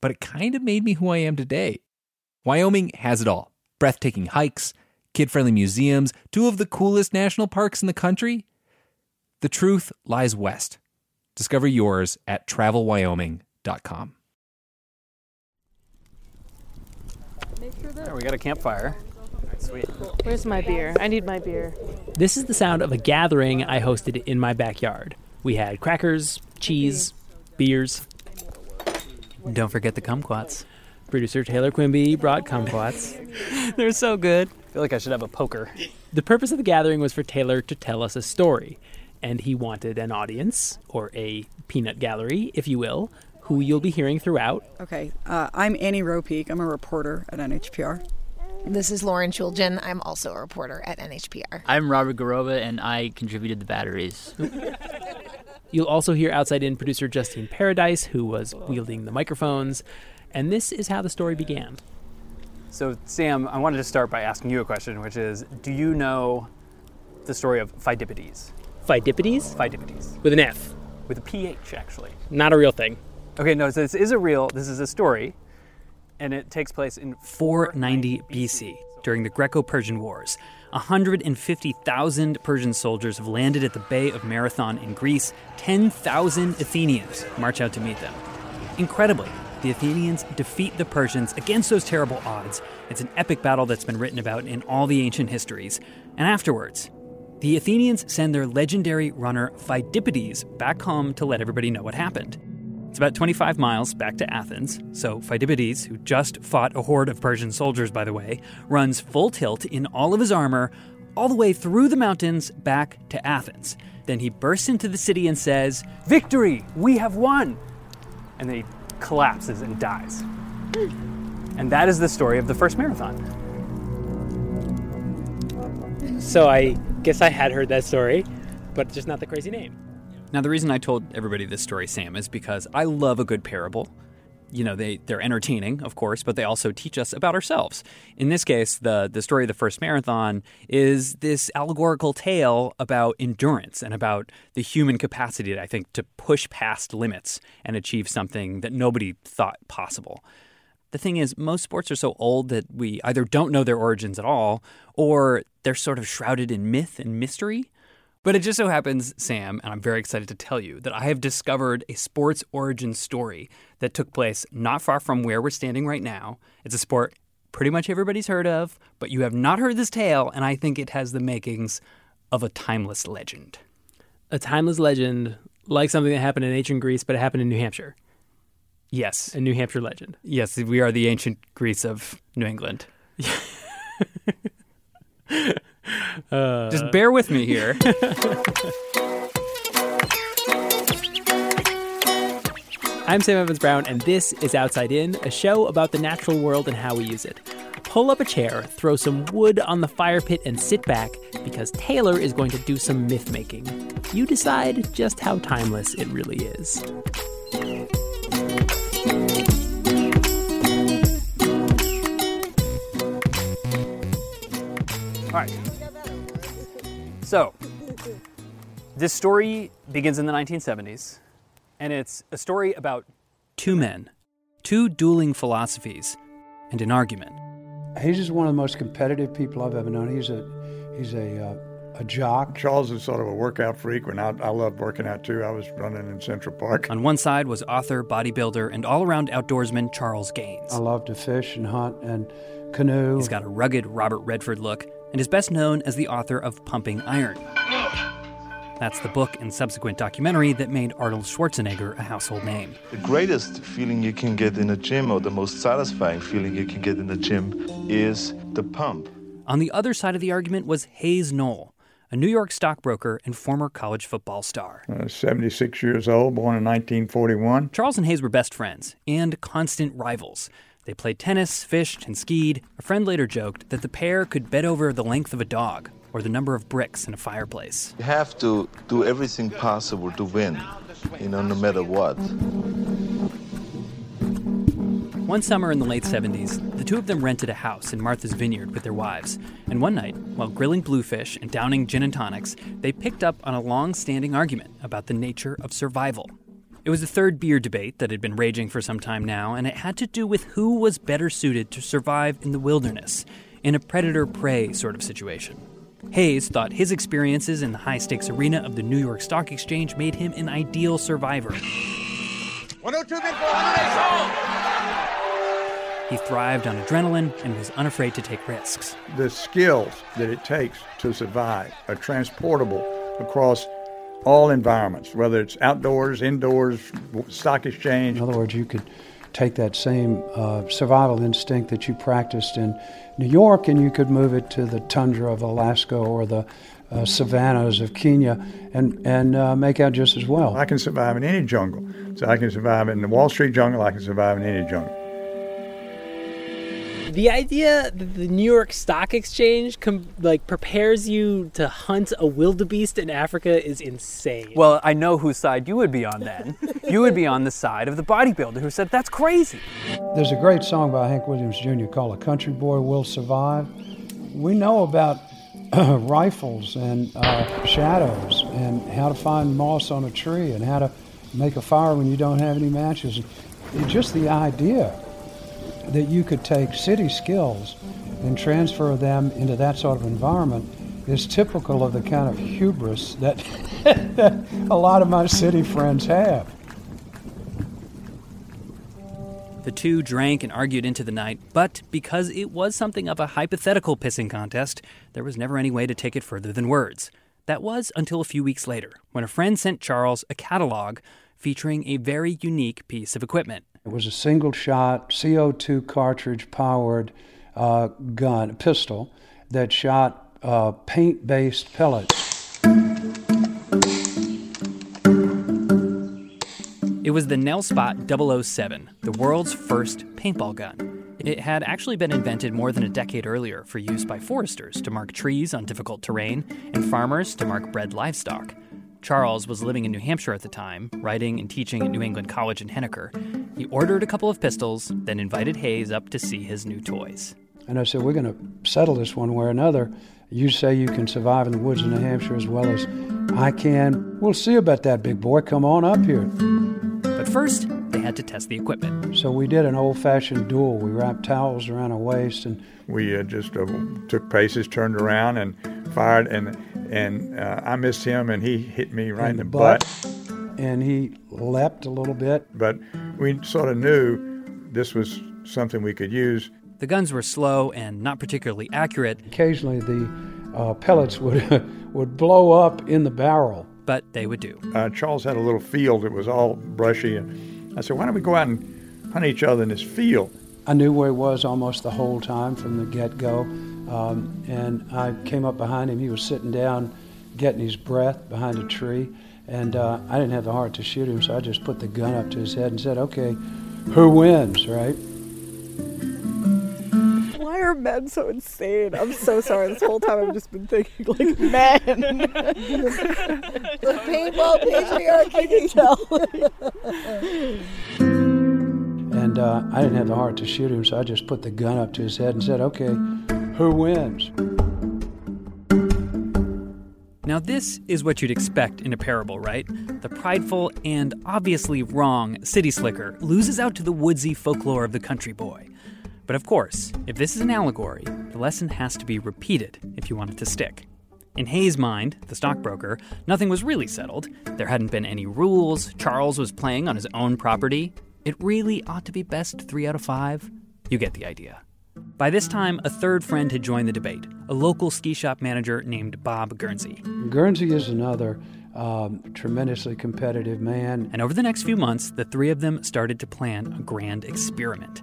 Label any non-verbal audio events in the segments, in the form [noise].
but it kind of made me who I am today. Wyoming has it all breathtaking hikes, kid friendly museums, two of the coolest national parks in the country. The truth lies west. Discover yours at travelwyoming.com. There, we got a campfire. Sweet. Where's my beer? I need my beer. This is the sound of a gathering I hosted in my backyard. We had crackers, cheese, beers. Don't forget the kumquats. Producer Taylor Quimby brought kumquats. [laughs] They're so good. I feel like I should have a poker. The purpose of the gathering was for Taylor to tell us a story, and he wanted an audience, or a peanut gallery, if you will, who you'll be hearing throughout. Okay, uh, I'm Annie Ropeak. I'm a reporter at NHPR. This is Lauren Chooljian. I'm also a reporter at NHPR. I'm Robert Garrova, and I contributed the batteries. [laughs] You'll also hear outside in producer Justine Paradise, who was wielding the microphones. And this is how the story began. So, Sam, I wanted to start by asking you a question, which is Do you know the story of Pheidippides? Pheidippides? Pheidippides. With an F. With a PH, actually. Not a real thing. Okay, no, so this is a real, this is a story, and it takes place in 490 BC during the Greco Persian Wars. 150,000 Persian soldiers have landed at the Bay of Marathon in Greece. 10,000 Athenians march out to meet them. Incredibly, the Athenians defeat the Persians against those terrible odds. It's an epic battle that's been written about in all the ancient histories. And afterwards, the Athenians send their legendary runner Pheidippides back home to let everybody know what happened. It's about 25 miles back to Athens, so Pheidippides, who just fought a horde of Persian soldiers, by the way, runs full tilt in all of his armor all the way through the mountains back to Athens. Then he bursts into the city and says, Victory! We have won! And then he collapses and dies. And that is the story of the first marathon. So I guess I had heard that story, but just not the crazy name. Now, the reason I told everybody this story, Sam, is because I love a good parable. You know, they, they're entertaining, of course, but they also teach us about ourselves. In this case, the, the story of the first marathon is this allegorical tale about endurance and about the human capacity, I think, to push past limits and achieve something that nobody thought possible. The thing is, most sports are so old that we either don't know their origins at all or they're sort of shrouded in myth and mystery. But it just so happens, Sam, and I'm very excited to tell you, that I have discovered a sports origin story that took place not far from where we're standing right now. It's a sport pretty much everybody's heard of, but you have not heard this tale, and I think it has the makings of a timeless legend. A timeless legend, like something that happened in ancient Greece, but it happened in New Hampshire. Yes. A New Hampshire legend. Yes, we are the ancient Greece of New England. [laughs] Uh, Just bear with me here. [laughs] I'm Sam Evans Brown, and this is Outside In, a show about the natural world and how we use it. Pull up a chair, throw some wood on the fire pit, and sit back because Taylor is going to do some myth making. You decide just how timeless it really is. So, This story begins in the 1970s, and it's a story about Two men, two dueling philosophies, and an argument. He's just one of the most competitive people I've ever known. He's a he's a uh, a jock. Charles is sort of a workout freak. When I, I loved working out too, I was running in Central Park. On one side was author, bodybuilder, and all around outdoorsman Charles Gaines. I love to fish and hunt and canoe. He's got a rugged Robert Redford look and is best known as the author of Pumping Iron. That's the book and subsequent documentary that made Arnold Schwarzenegger a household name. The greatest feeling you can get in a gym, or the most satisfying feeling you can get in the gym, is the pump. On the other side of the argument was Hayes Noel, a New York stockbroker and former college football star. Uh, 76 years old, born in 1941. Charles and Hayes were best friends and constant rivals. They played tennis, fished, and skied. A friend later joked that the pair could bet over the length of a dog or the number of bricks in a fireplace. You have to do everything possible to win, you know, no matter what. One summer in the late 70s, the two of them rented a house in Martha's Vineyard with their wives. And one night, while grilling bluefish and downing gin and tonics, they picked up on a long standing argument about the nature of survival. It was the third beer debate that had been raging for some time now, and it had to do with who was better suited to survive in the wilderness, in a predator prey sort of situation. Hayes thought his experiences in the high stakes arena of the New York Stock Exchange made him an ideal survivor. 102 He thrived on adrenaline and was unafraid to take risks. The skills that it takes to survive are transportable across all environments, whether it's outdoors, indoors, stock exchange. In other words, you could take that same uh, survival instinct that you practiced in New York and you could move it to the tundra of Alaska or the uh, savannas of Kenya and, and uh, make out just as well. I can survive in any jungle. So I can survive in the Wall Street jungle, I can survive in any jungle. The idea that the New York Stock Exchange com- like prepares you to hunt a wildebeest in Africa is insane. Well, I know whose side you would be on then. [laughs] you would be on the side of the bodybuilder who said that's crazy. There's a great song by Hank Williams Jr. called "A Country Boy Will Survive." We know about [clears throat] rifles and uh, shadows and how to find moss on a tree and how to make a fire when you don't have any matches. It's just the idea that you could take city skills and transfer them into that sort of environment is typical of the kind of hubris that, [laughs] a lot of my city friends have. The two drank and argued into the night, but because it was something of a hypothetical pissing contest, there was never any way to take it further than words. That was until a few weeks later, when a friend sent Charles a catalog featuring a very unique piece of equipment. It was a single shot, CO2 cartridge powered uh, gun, pistol, that shot uh, paint based pellets. It was the Nelspot 007, the world's first paintball gun. It had actually been invented more than a decade earlier for use by foresters to mark trees on difficult terrain and farmers to mark bred livestock. Charles was living in New Hampshire at the time, writing and teaching at New England College in Henniker. He ordered a couple of pistols, then invited Hayes up to see his new toys. And I said, We're going to settle this one way or another. You say you can survive in the woods in New Hampshire as well as I can. We'll see about that, big boy. Come on up here. But first, they had to test the equipment. So we did an old fashioned duel. We wrapped towels around our waist and we uh, just uh, took paces, turned around, and fired. And and uh, I missed him, and he hit me right in, the, butt. butt. And he leapt a little bit. But we sort of knew this was something we could use. The guns were slow and not particularly accurate. Occasionally, the uh, pellets would [laughs] would blow up in the barrel. But they would do. Uh, Charles had a little field that was all brushy, and I said, "Why don't we go out and hunt each other in this field?" I knew where he was almost the whole time from the get go. Um, and I came up behind him. He was sitting down, getting his breath behind a tree. And uh, I didn't have the heart to shoot him, so I just put the gun up to his head and said, okay, who wins, right? Why are men so insane? I'm so sorry. This whole time I've just been thinking, like, [laughs] men. [laughs] the paintball patriarchy. And uh, I didn't have the heart to shoot him, so I just put the gun up to his head and said, okay, who wins? Now, this is what you'd expect in a parable, right? The prideful and obviously wrong city slicker loses out to the woodsy folklore of the country boy. But of course, if this is an allegory, the lesson has to be repeated if you want it to stick. In Hayes' mind, the stockbroker, nothing was really settled. There hadn't been any rules. Charles was playing on his own property. It really ought to be best three out of five. You get the idea. By this time, a third friend had joined the debate a local ski shop manager named Bob Gurnsey. Gurnsey is another um, tremendously competitive man. And over the next few months, the three of them started to plan a grand experiment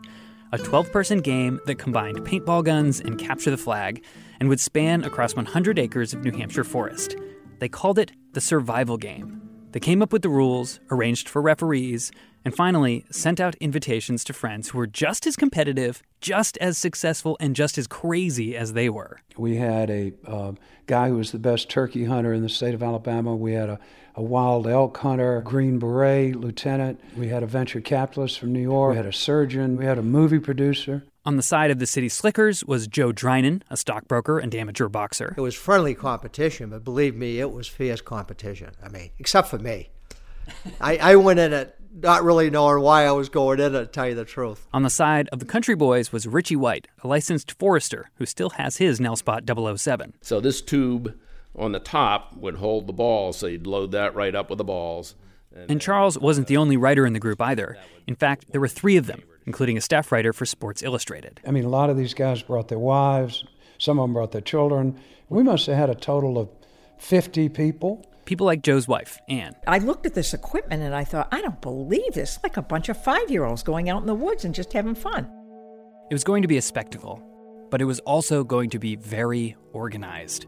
a 12 person game that combined paintball guns and capture the flag and would span across 100 acres of New Hampshire forest. They called it the survival game. They came up with the rules, arranged for referees, and finally sent out invitations to friends who were just as competitive, just as successful, and just as crazy as they were. We had a uh, guy who was the best turkey hunter in the state of Alabama. We had a, a wild elk hunter, Green Beret lieutenant. We had a venture capitalist from New York. We had a surgeon. We had a movie producer. On the side of the city slickers was Joe Drinan, a stockbroker and amateur boxer. It was friendly competition, but believe me, it was fierce competition. I mean, except for me. I, I went in it not really knowing why I was going in it, to tell you the truth. On the side of the country boys was Richie White, a licensed forester who still has his Nelspot 007. So this tube on the top would hold the balls, so you'd load that right up with the balls. And, and Charles wasn't the only writer in the group either. In fact, there were three of them, including a staff writer for Sports Illustrated. I mean, a lot of these guys brought their wives, some of them brought their children. We must have had a total of 50 people. People like Joe's wife, Anne. I looked at this equipment and I thought, I don't believe this. Like a bunch of five year olds going out in the woods and just having fun. It was going to be a spectacle, but it was also going to be very organized.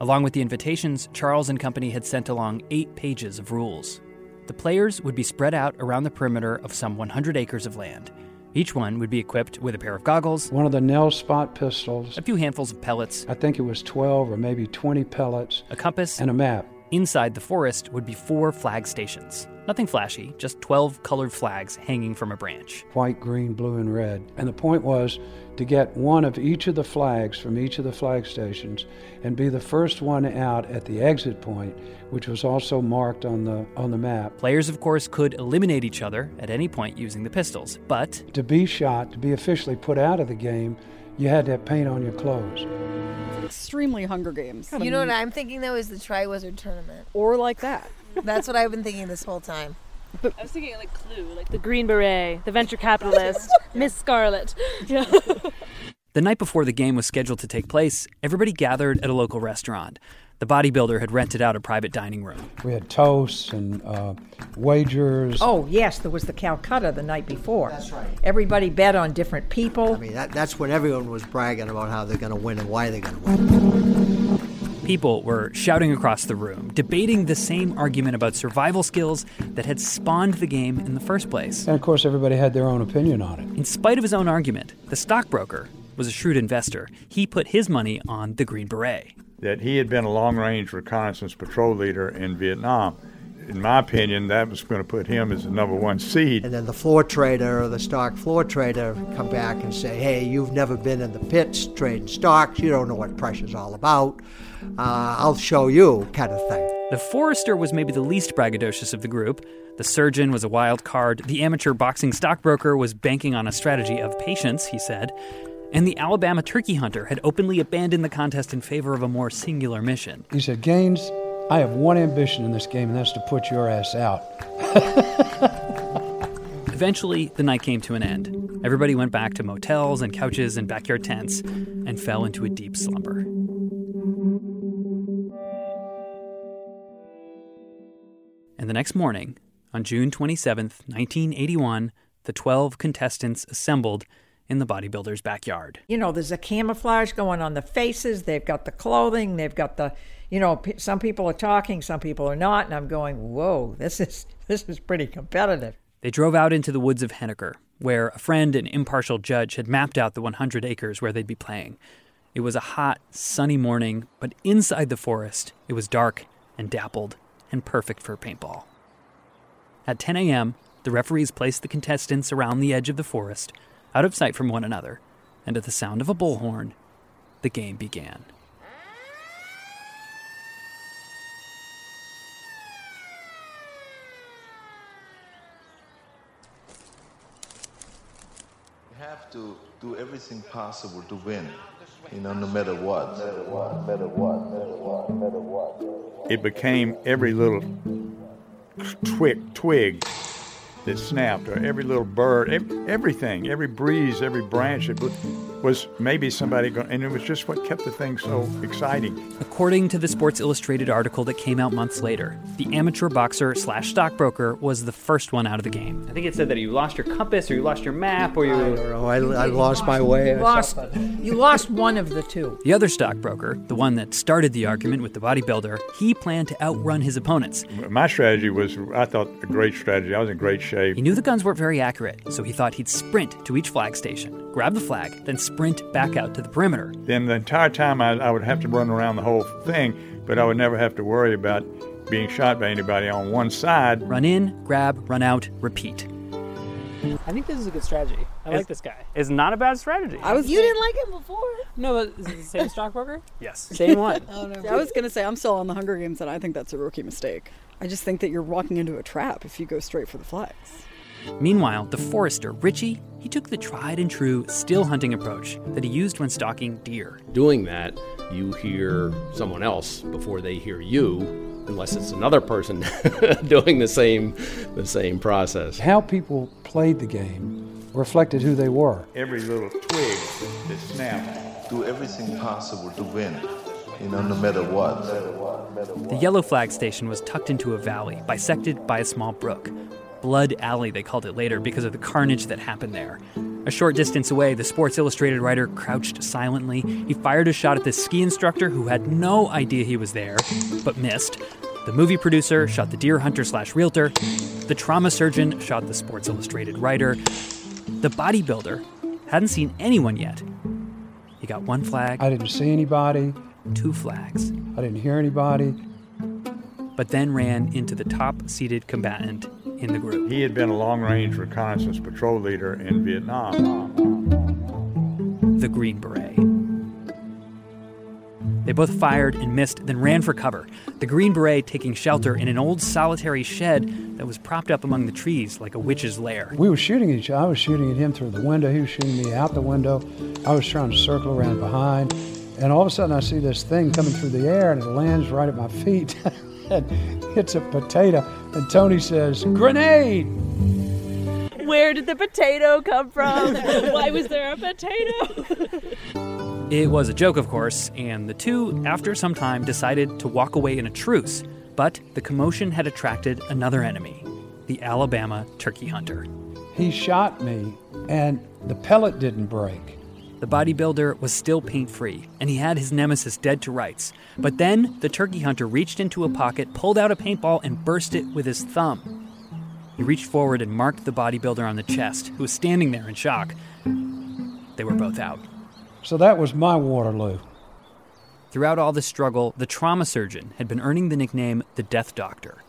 Along with the invitations, Charles and company had sent along eight pages of rules. The players would be spread out around the perimeter of some 100 acres of land. Each one would be equipped with a pair of goggles, one of the Nelspot pistols, a few handfuls of pellets. I think it was 12 or maybe 20 pellets, a compass, and a map. Inside the forest would be four flag stations. Nothing flashy, just 12 colored flags hanging from a branch white, green, blue, and red. And the point was to get one of each of the flags from each of the flag stations and be the first one out at the exit point, which was also marked on the, on the map. Players, of course, could eliminate each other at any point using the pistols, but. To be shot, to be officially put out of the game, you had to have paint on your clothes extremely Hunger Games. You know what I'm thinking though is the Triwizard Tournament. Or like that. That's what I've been thinking this whole time. But I was thinking like Clue, like the Green Beret, the venture capitalist, [laughs] Miss Scarlet. Yeah. The night before the game was scheduled to take place, everybody gathered at a local restaurant. The bodybuilder had rented out a private dining room. We had toasts and uh, wagers. Oh, yes, there was the Calcutta the night before. That's right. Everybody bet on different people. I mean, that, that's when everyone was bragging about how they're going to win and why they're going to win. People were shouting across the room, debating the same argument about survival skills that had spawned the game in the first place. And of course, everybody had their own opinion on it. In spite of his own argument, the stockbroker was a shrewd investor. He put his money on the Green Beret. That he had been a long range reconnaissance patrol leader in Vietnam. In my opinion, that was going to put him as the number one seed. And then the floor trader or the stock floor trader come back and say, hey, you've never been in the pits trading stocks. You don't know what pressure's all about. Uh, I'll show you, kind of thing. The forester was maybe the least braggadocious of the group. The surgeon was a wild card. The amateur boxing stockbroker was banking on a strategy of patience, he said. And the Alabama turkey hunter had openly abandoned the contest in favor of a more singular mission. He said, Gaines, I have one ambition in this game, and that's to put your ass out. [laughs] Eventually, the night came to an end. Everybody went back to motels and couches and backyard tents and fell into a deep slumber. And the next morning, on June 27th, 1981, the 12 contestants assembled in the bodybuilder's backyard. You know, there's a camouflage going on the faces. They've got the clothing. They've got the, you know, p- some people are talking, some people are not, and I'm going, whoa, this is [laughs] this is pretty competitive. They drove out into the woods of Henniker, where a friend and impartial judge had mapped out the 100 acres where they'd be playing. It was a hot, sunny morning, but inside the forest, it was dark and dappled and perfect for paintball. At 10 a.m., the referees placed the contestants around the edge of the forest out of sight from one another, and at the sound of a bullhorn, the game began. You have to do everything possible to win, you know, no matter what. No matter what. It became every little twig, twig that snapped, or every little bird, ev- everything, every breeze, every branch that blew, was maybe somebody going, and it was just what kept the thing so exciting. According to the Sports Illustrated article that came out months later, the amateur boxer slash stockbroker was the first one out of the game. I think it said that you lost your compass or you lost your map or you. I, I lost my way. You lost, you lost one of the two. The other stockbroker, the one that started the argument with the bodybuilder, he planned to outrun his opponents. My strategy was, I thought, a great strategy. I was in great shape. He knew the guns weren't very accurate, so he thought he'd sprint to each flag station, grab the flag, then sprint back out to the perimeter. Then the entire time I, I would have to run around the whole thing, but I would never have to worry about being shot by anybody on one side. Run in, grab, run out, repeat. I think this is a good strategy. I It's- like this guy. It's not a bad strategy. I was You didn't like him before. No, but is it the same [laughs] stockbroker? yes. Same one. [laughs] oh, no. I was gonna say I'm still on the Hunger Games, and I think that's a rookie mistake. I just think that you're walking into a trap if you go straight for the flags. Meanwhile, the forester, Richie, he took the tried and true still hunting approach that he used when stalking deer. Doing that, you hear someone else before they hear you, unless it's another person [laughs] doing the same the same process. How people played the game reflected who they were. Every little twig that snapped. Do everything possible to win, you know, no matter what. No matter what, no matter what. The yellow flag station was tucked into a valley, bisected by a small brook. Blood Alley, they called it later because of the carnage that happened there. A short distance away, the Sports Illustrated writer crouched silently. He fired a shot at the ski instructor who had no idea he was there, but missed. The movie producer shot the deer hunter slash realtor. The trauma surgeon shot the Sports Illustrated writer. The bodybuilder hadn't seen anyone yet. He got one flag, I didn't see anybody. two flags, I didn't hear anybody. but then ran into the top seated combatant in the group. He had been a long range reconnaissance patrol leader in Vietnam. the Green Beret. They both fired and missed, then ran for cover. The Green Beret taking shelter in an old solitary shed that was propped up among the trees like a witch's lair. We were shooting at each other. I was shooting at him through the window. He was shooting me out the window. I was trying to circle around behind. And all of a sudden, I see this thing coming through the air, and it lands right at my feet [laughs] and hits a potato. And Tony says, Grenade! Where did the potato come from? [laughs] Why was there a potato? [laughs] It was a joke, of course, and the two, after some time, decided to walk away in a truce. But the commotion had attracted another enemy the Alabama turkey hunter. He shot me, and the pellet didn't break. The bodybuilder was still paint free, and he had his nemesis dead to rights. But then the turkey hunter reached into a pocket, pulled out a paintball, and burst it with his thumb. He reached forward and marked the bodybuilder on the chest, who was standing there in shock. They were both out. So that was my Waterloo. Throughout all this struggle, the trauma surgeon had been earning the nickname the Death Doctor.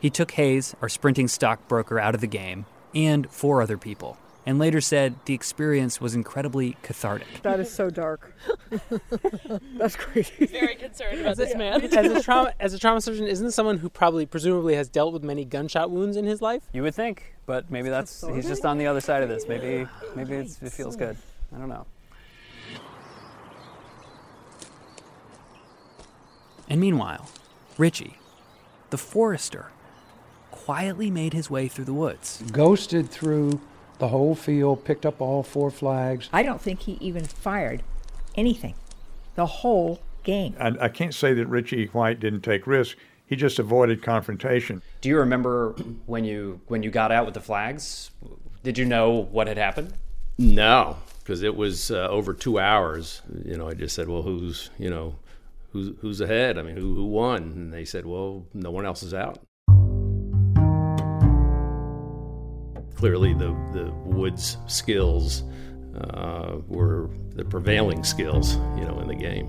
He took Hayes, our sprinting stockbroker, out of the game, and four other people, and later said the experience was incredibly cathartic. That is so dark. [laughs] That's crazy. Very concerned about this man. as a [laughs] trauma as a trauma surgeon, isn't this someone who probably presumably has dealt with many gunshot wounds in his life? You would think, but maybe that's he's just on the other side of this. Maybe maybe it's, it feels good. I don't know. And meanwhile, Richie, the forester, quietly made his way through the woods. Ghosted through the whole field, picked up all four flags. I don't think he even fired anything the whole game. I, I can't say that Richie White didn't take risks. He just avoided confrontation. Do you remember when you when you got out with the flags? Did you know what had happened? No, because it was uh, over two hours. You know, I just said, "Well, who's you know, who's who's ahead? I mean, who who won?" And they said, "Well, no one else is out." Clearly, the the Woods skills uh, were the prevailing skills, you know, in the game.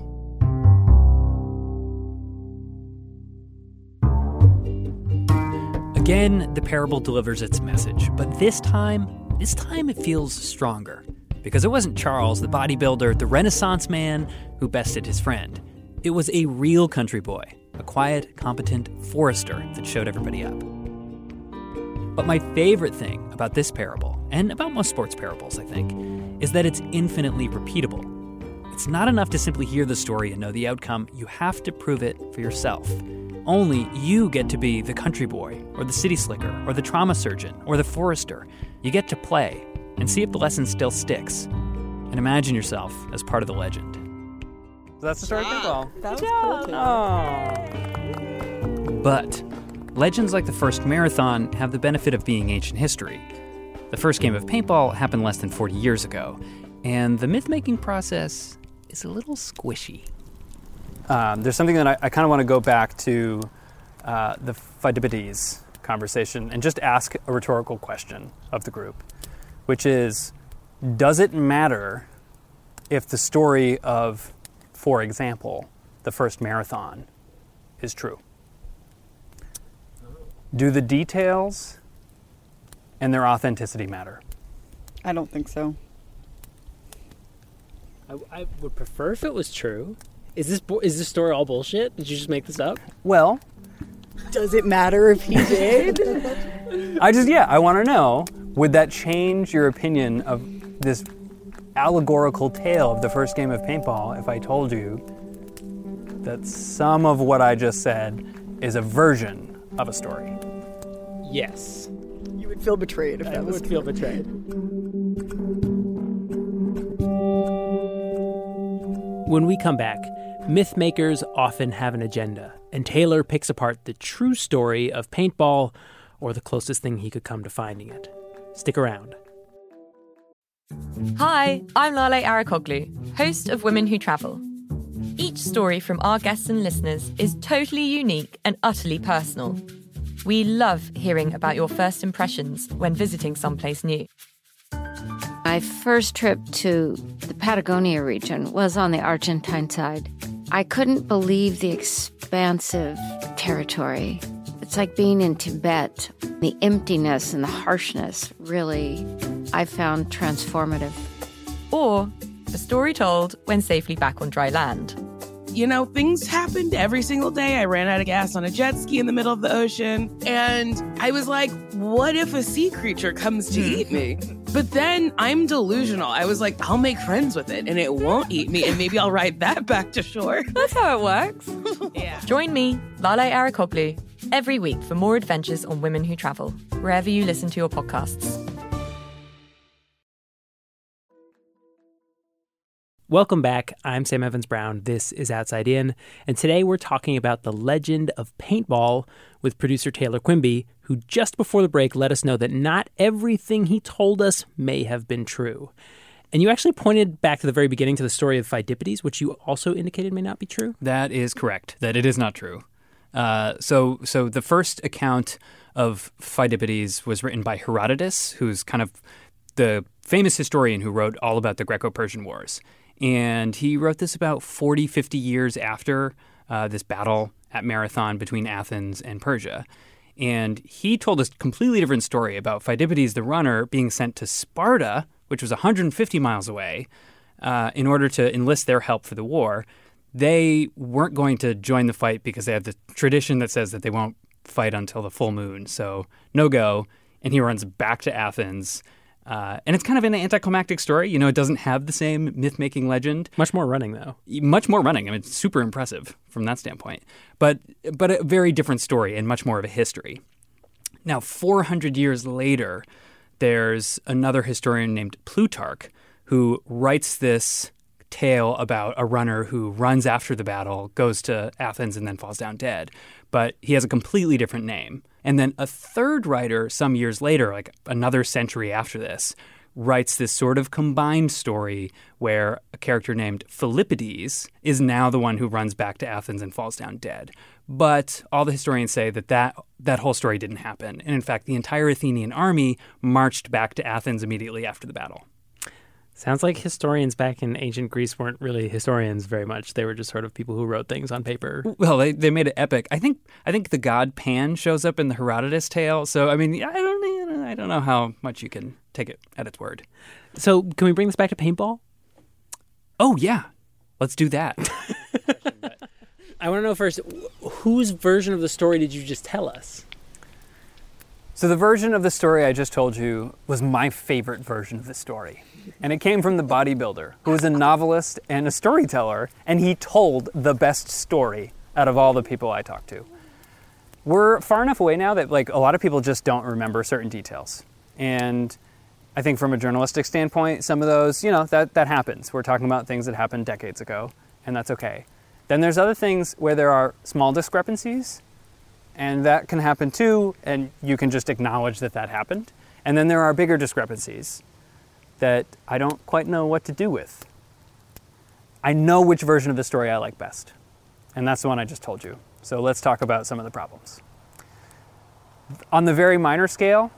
Again, the parable delivers its message, but this time, this time it feels stronger. Because it wasn't Charles, the bodybuilder, the Renaissance man, who bested his friend. It was a real country boy, a quiet, competent forester that showed everybody up. But my favorite thing about this parable, and about most sports parables, I think, is that it's infinitely repeatable. It's not enough to simply hear the story and know the outcome, you have to prove it for yourself. Only you get to be the country boy, or the city slicker, or the trauma surgeon, or the forester. You get to play and see if the lesson still sticks. And imagine yourself as part of the legend. So that's the story of paintball. That was cool too. But legends like the first marathon have the benefit of being ancient history. The first game of paintball happened less than 40 years ago, and the myth making process is a little squishy. Um, there's something that I, I kind of want to go back to uh, the Pheidippides conversation and just ask a rhetorical question of the group, which is Does it matter if the story of, for example, the first marathon is true? Do the details and their authenticity matter? I don't think so. I, I would prefer if it was true. Is this bu- is this story all bullshit? Did you just make this up? Well, Does it matter if he did? I just, yeah, I want to know would that change your opinion of this allegorical tale of the first game of paintball if I told you that some of what I just said is a version of a story? Yes. you would feel betrayed if I that was I would feel betrayed. When we come back, myth makers often have an agenda, and Taylor picks apart the true story of paintball or the closest thing he could come to finding it. Stick around. Hi, I'm Lale Arikoglu, host of Women Who Travel. Each story from our guests and listeners is totally unique and utterly personal. We love hearing about your first impressions when visiting someplace new. My first trip to the Patagonia region was on the Argentine side. I couldn't believe the expansive territory. It's like being in Tibet. The emptiness and the harshness really, I found transformative. Or a story told when safely back on dry land. you know, things happened every single day. I ran out of gas on a jet ski in the middle of the ocean. And I was like, what if a sea creature comes to hmm. eat me? But then I'm delusional. I was like, I'll make friends with it and it won't eat me. And maybe I'll ride that back to shore. [laughs] That's how it works. [laughs] Join me, Lale Arikoglu, every week for more adventures on women who travel, wherever you listen to your podcasts. Welcome back. I'm Sam Evans Brown. This is Outside In, and today we're talking about the legend of paintball with producer Taylor Quimby, who just before the break let us know that not everything he told us may have been true. And you actually pointed back to the very beginning to the story of Pheidippides, which you also indicated may not be true. That is correct. That it is not true. Uh, so, so the first account of Pheidippides was written by Herodotus, who's kind of the famous historian who wrote all about the Greco-Persian Wars. And he wrote this about 40, 50 years after uh, this battle at Marathon between Athens and Persia. And he told a completely different story about Pheidippides, the runner, being sent to Sparta, which was 150 miles away, uh, in order to enlist their help for the war. They weren't going to join the fight because they have the tradition that says that they won't fight until the full moon. So, no go. And he runs back to Athens. Uh, and it's kind of an anticlimactic story. You know, it doesn't have the same myth making legend. Much more running, though. Much more running. I mean, it's super impressive from that standpoint. But, but a very different story and much more of a history. Now, 400 years later, there's another historian named Plutarch who writes this tale about a runner who runs after the battle, goes to Athens, and then falls down dead. But he has a completely different name. And then a third writer, some years later, like another century after this, writes this sort of combined story where a character named Philippides is now the one who runs back to Athens and falls down dead. But all the historians say that that, that whole story didn't happen. And in fact, the entire Athenian army marched back to Athens immediately after the battle. Sounds like historians back in ancient Greece weren't really historians very much. They were just sort of people who wrote things on paper. Well, they, they made it epic. I think I think the god Pan shows up in the Herodotus tale. So I mean, I don't I don't know how much you can take it at its word. So can we bring this back to paintball? Oh yeah, let's do that. [laughs] I want to know first, whose version of the story did you just tell us? So, the version of the story I just told you was my favorite version of the story. And it came from the bodybuilder, who was a novelist and a storyteller, and he told the best story out of all the people I talked to. We're far enough away now that like a lot of people just don't remember certain details. And I think from a journalistic standpoint, some of those, you know, that, that happens. We're talking about things that happened decades ago, and that's okay. Then there's other things where there are small discrepancies, and that can happen too, and you can just acknowledge that that happened. And then there are bigger discrepancies that I don't quite know what to do with. I know which version of the story I like best, and that's the one I just told you. So let's talk about some of the problems. On the very minor scale,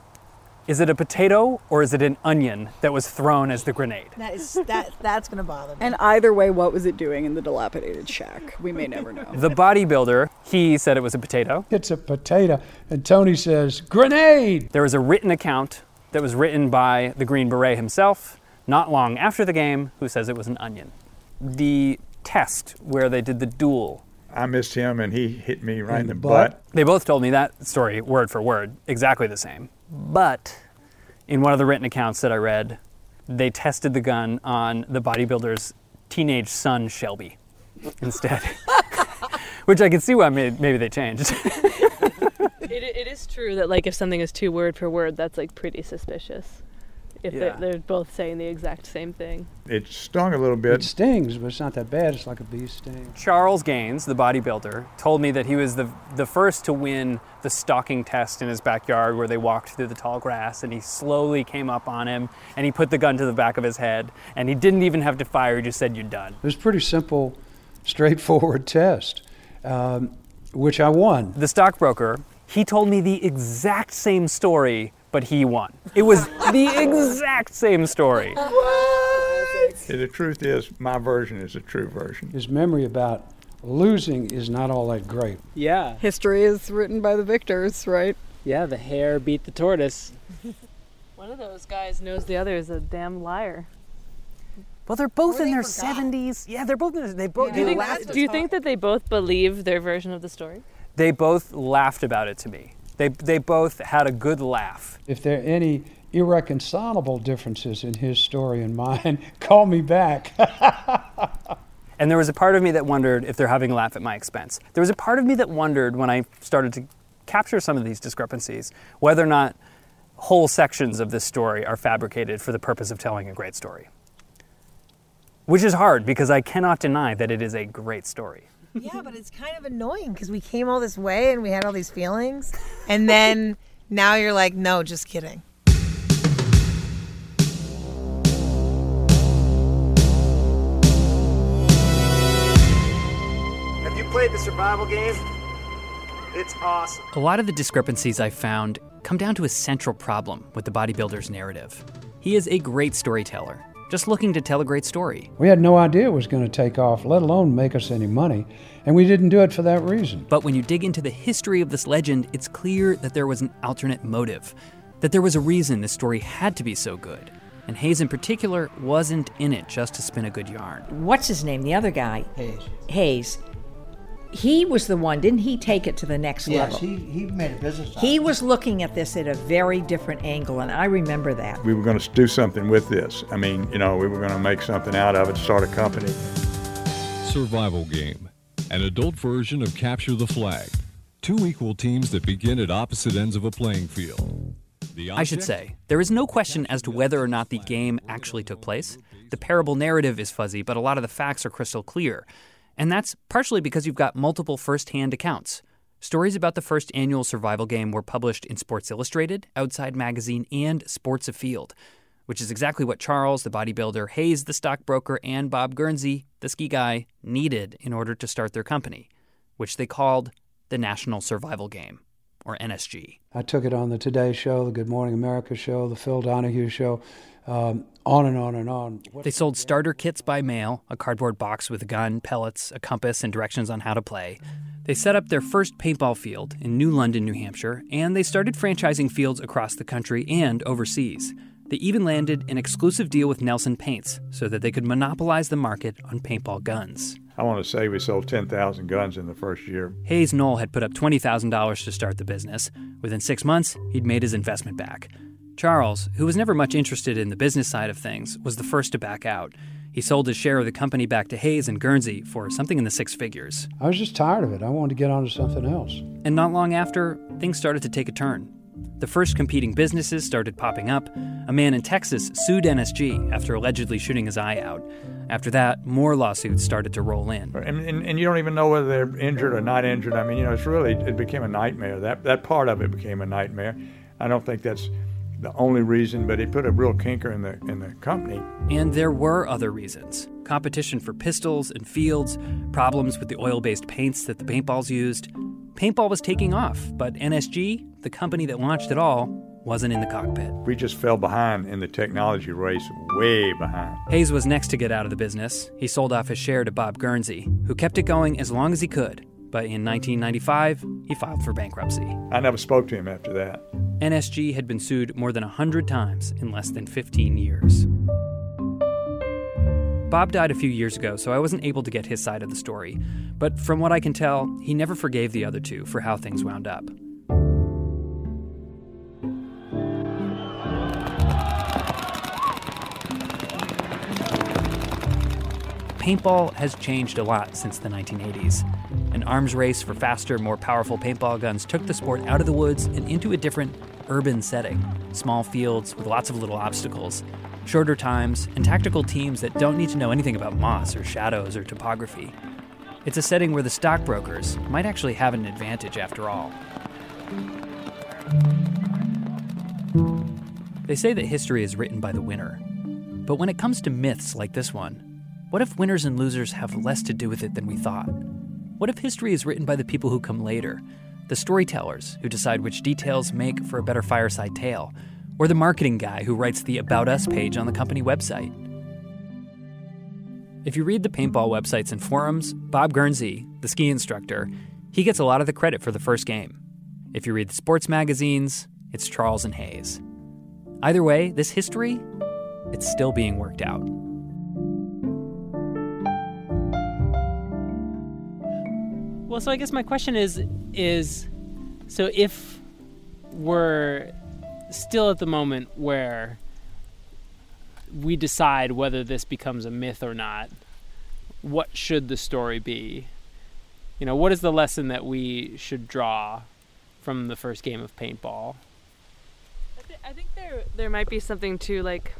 is it a potato or is it an onion that was thrown as the grenade? That is that that's gonna bother me. And either way, what was it doing in the dilapidated shack? We may never know. The bodybuilder, he said it was a potato. It's a potato. And Tony says, grenade! There was a written account that was written by the Green Beret himself not long after the game who says it was an onion. The test where they did the duel. I missed him and he hit me right in the butt. They both told me that story word for word, exactly the same. But in one of the written accounts that I read, they tested the gun on the bodybuilder's teenage son, Shelby, instead. [laughs] Which I can see why maybe they changed. [laughs] it, it is true that like if something is too word for word, that's like pretty suspicious. If Yeah. they're, they're both saying the exact same thing. It stung a little bit. It stings, but it's not that bad. It's like a bee sting. Charles Gaines, the bodybuilder, told me that he was the, the first to win the stalking test in his backyard where they walked through the tall grass and he slowly came up on him and he put the gun to the back of his head and he didn't even have to fire, he just said, You're done. It was a pretty simple, straightforward [laughs] test, um, which I won. The stockbroker, he told me the exact same story, but he won. It was the exact same story. Yeah, The truth is, my version is a true version. His memory about losing is not all that great. Yeah. History is written by the victors, right? Yeah, the hare beat the tortoise. One of those guys knows the other is a damn liar. Well, they're both in their 70s. Yeah, they're both in their, they both Do you, think, do you think that they both believe their version of the story? They both laughed about it to me. They, they both had a good laugh. If there are any irreconcilable differences in his story and mine, [laughs] call me back. [laughs] And there was a part of me that wondered if they're having a laugh at my expense. There was a part of me that wondered when I started to capture some of these discrepancies whether or not whole sections of this story are fabricated for the purpose of telling a great story. Which is hard because I cannot deny that it is a great story. Yeah, but it's kind of annoying because we came all this way and we had all these feelings, and then now you're like, no, just kidding. Have you played the survival game? It's awesome. A lot of the discrepancies I found come down to a central problem with the bodybuilder's narrative. He is a great storyteller, just looking to tell a great story. we had no idea it was going to take off, let alone make us any money, and we didn't do it for that reason. But when you dig into the history of this legend, it's clear that there was an alternate motive, that there was a reason this story had to be so good. And Hayes, in particular, wasn't in it just to spin a good yarn. What's his name? The other guy? Hayes. Hayes. He was the one, didn't he take it to the next Yes, level? Yes, he, he made a business out of He it. was looking at this at a very different angle, and I remember that. We were going to do something with this. I mean, you know, we were going to make something out of it, start a company. Survival Game, an adult version of Capture the Flag. Two equal teams that begin at opposite ends of a playing field. The I should say, there is no question as to whether or not the game actually took place. The parable narrative is fuzzy, but a lot of the facts are crystal clear. And that's partially because you've got multiple first hand accounts. Stories about the first annual survival game were published in Sports Illustrated, Outside Magazine, and Sports Afield, which is exactly what Charles, the bodybuilder, Hayes, the stockbroker, and Bob Gurnsey, the ski guy, needed in order to start their company, which they called the National Survival Game, or NSG. I took it on the Today Show, the Good Morning America Show, the Phil Donahue Show, um, on and on and on. They sold starter kits by mail, a cardboard box with a gun, pellets, a compass, and directions on how to play. They set up their first paintball field in New London, New Hampshire, and they started franchising fields across the country and overseas. They even landed an exclusive deal with Nelson Paints so that they could monopolize the market on paintball guns. I want to say we sold 10,000 guns in the first year. Hayes Noel had put up $20,000 to start the business. Within six months, he'd made his investment back. Charles, who was never much interested in the business side of things, was the first to back out. He sold his share of the company back to Hayes and Gurnsey for something in the six figures. I was just tired of it. I wanted to get on to something else. And not long after, things started to take a turn. The first competing businesses started popping up. A man in Texas sued NSG after allegedly shooting his eye out. After that, more lawsuits started to roll in. And, and, and, you don't even know whether they're injured or not injured. I mean, you know, it's really, it became a nightmare. That, that part of it became a nightmare. I don't think that's the only reason, but it put a real kinker in the, in the company. And there were other reasons competition for pistols and fields, problems with the oil based paints that the paintballs used. Paintball was taking off, but NSG, the company that launched it all, wasn't in the cockpit. We just fell behind in the technology race, way behind. Hayes was next to get out of the business. He sold off his share to Bob Gurnsey, who kept it going as long as he could. But in 1995, he filed for bankruptcy. I never spoke to him after that. NSG had been sued more than 100 times in less than 15 years. Bob died a few years ago, so I wasn't able to get his side of the story. But from what I can tell, he never forgave the other two for how things wound up. Paintball has changed a lot since the 1980s. An arms race for faster, more powerful paintball guns took the sport out of the woods and into a different urban setting. Small fields with lots of little obstacles, shorter times, and tactical teams that don't need to know anything about moss or shadows or topography. It's a setting where the stockbrokers might actually have an advantage after all. They say that history is written by the winner. But when it comes to myths like this one, what if winners and losers have less to do with it than we thought? What if history is written by the people who come later, the storytellers who decide which details make for a better fireside tale, or the marketing guy who writes the About Us page on the company website? If you read the paintball websites and forums, Bob Gurnsey, the ski instructor, he gets a lot of the credit for the first game. If you read the sports magazines, it's Charles and Hayes. Either way, this history, it's still being worked out. Well, so I guess my question is is so if we're still at the moment where we decide whether this becomes a myth or not, what should the story be? You know, what is the lesson that we should draw from the first game of paintball? I, th- I think there there might be something to like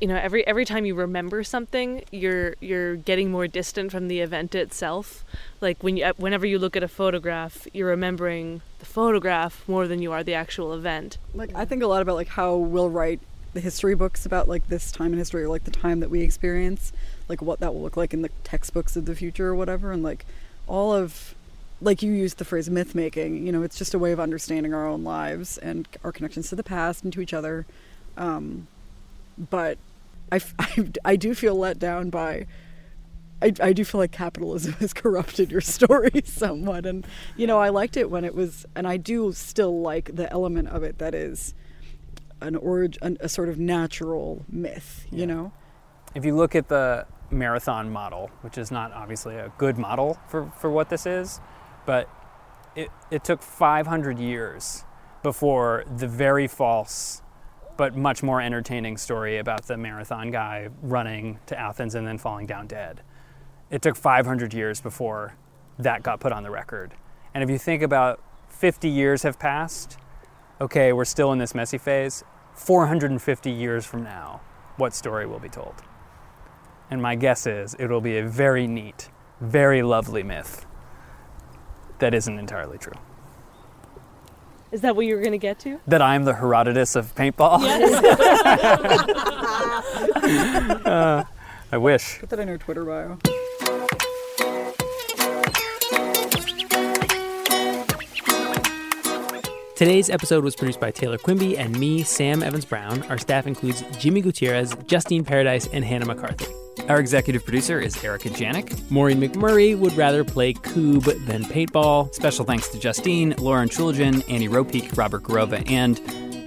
you know every every time you remember something you're you're getting more distant from the event itself. Like when you whenever you look at a photograph you're remembering the photograph more than you are the actual event. Like i think a lot about like how we'll write the history books about like this time in history or like the time that we experience like what that will look like in the textbooks of the future or whatever. And like all of like you used the phrase myth making you know it's just a way of understanding our own lives and our connections to the past and to each other. Um, but I, [laughs] I, I do feel let down by I, I do feel like capitalism [laughs] has corrupted your story [laughs] somewhat. And you know i liked it when it was and i do still like the element of it that is an origin a sort of natural myth you know? If you look at the marathon model which is not obviously a good model for, for what this is but it, it took 500 years before the very false but much more entertaining story about the marathon guy running to Athens and then falling down dead. It took 500 years before that got put on the record. And if you think about 50 years have passed, okay, we're still in this messy phase. 450 years from now, what story will be told? And my guess is it will be a very neat, very lovely myth that isn't entirely true. Is that what you were going to get to? That I'm the Herodotus of paintball? Yes. [laughs] uh, I wish. Put that in your Twitter bio. Today's episode was produced by Taylor Quimby and me, Sam Evans Brown. Our staff includes Jimmy Gutierrez, Justine Paradise, and Hannah McCarthy. Our executive producer is Erica Janik. Maureen McMurray would rather play Kubb than paintball. Special thanks to Justine, Lauren Chooljian, Annie Ropeek, Robert Garrova, and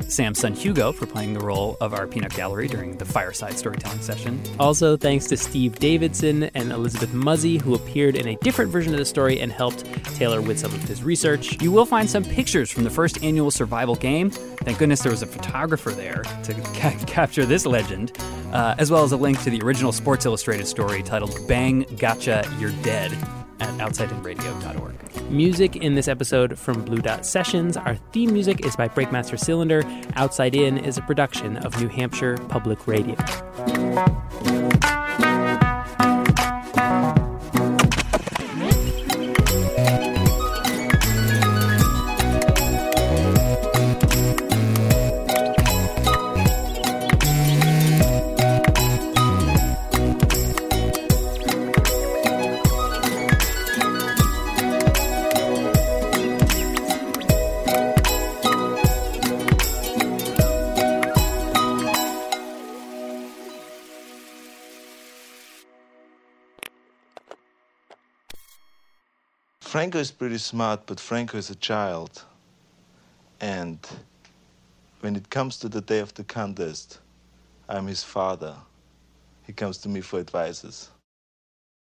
Sam's son Hugo for playing the role of our peanut gallery during the fireside storytelling session. Also, thanks to Steve Davidson and Elizabeth Muzzy, who appeared in a different version of the story and helped Taylor with some of his research. You will find some pictures from the first annual survival game. Thank goodness there was a photographer there to ca- [laughs] capture this legend, uh, as well as a link to the original Sports Illustrated story titled Bang Gotcha, You're Dead at outsideinradio.org. Music in this episode from Blue Dot Sessions. Our theme music is by Breakmaster Cylinder. Outside In is a production of New Hampshire Public Radio. Franco is pretty smart, but Franco is a child. And when it comes to the day of the contest, I'm his father. He comes to me for advices.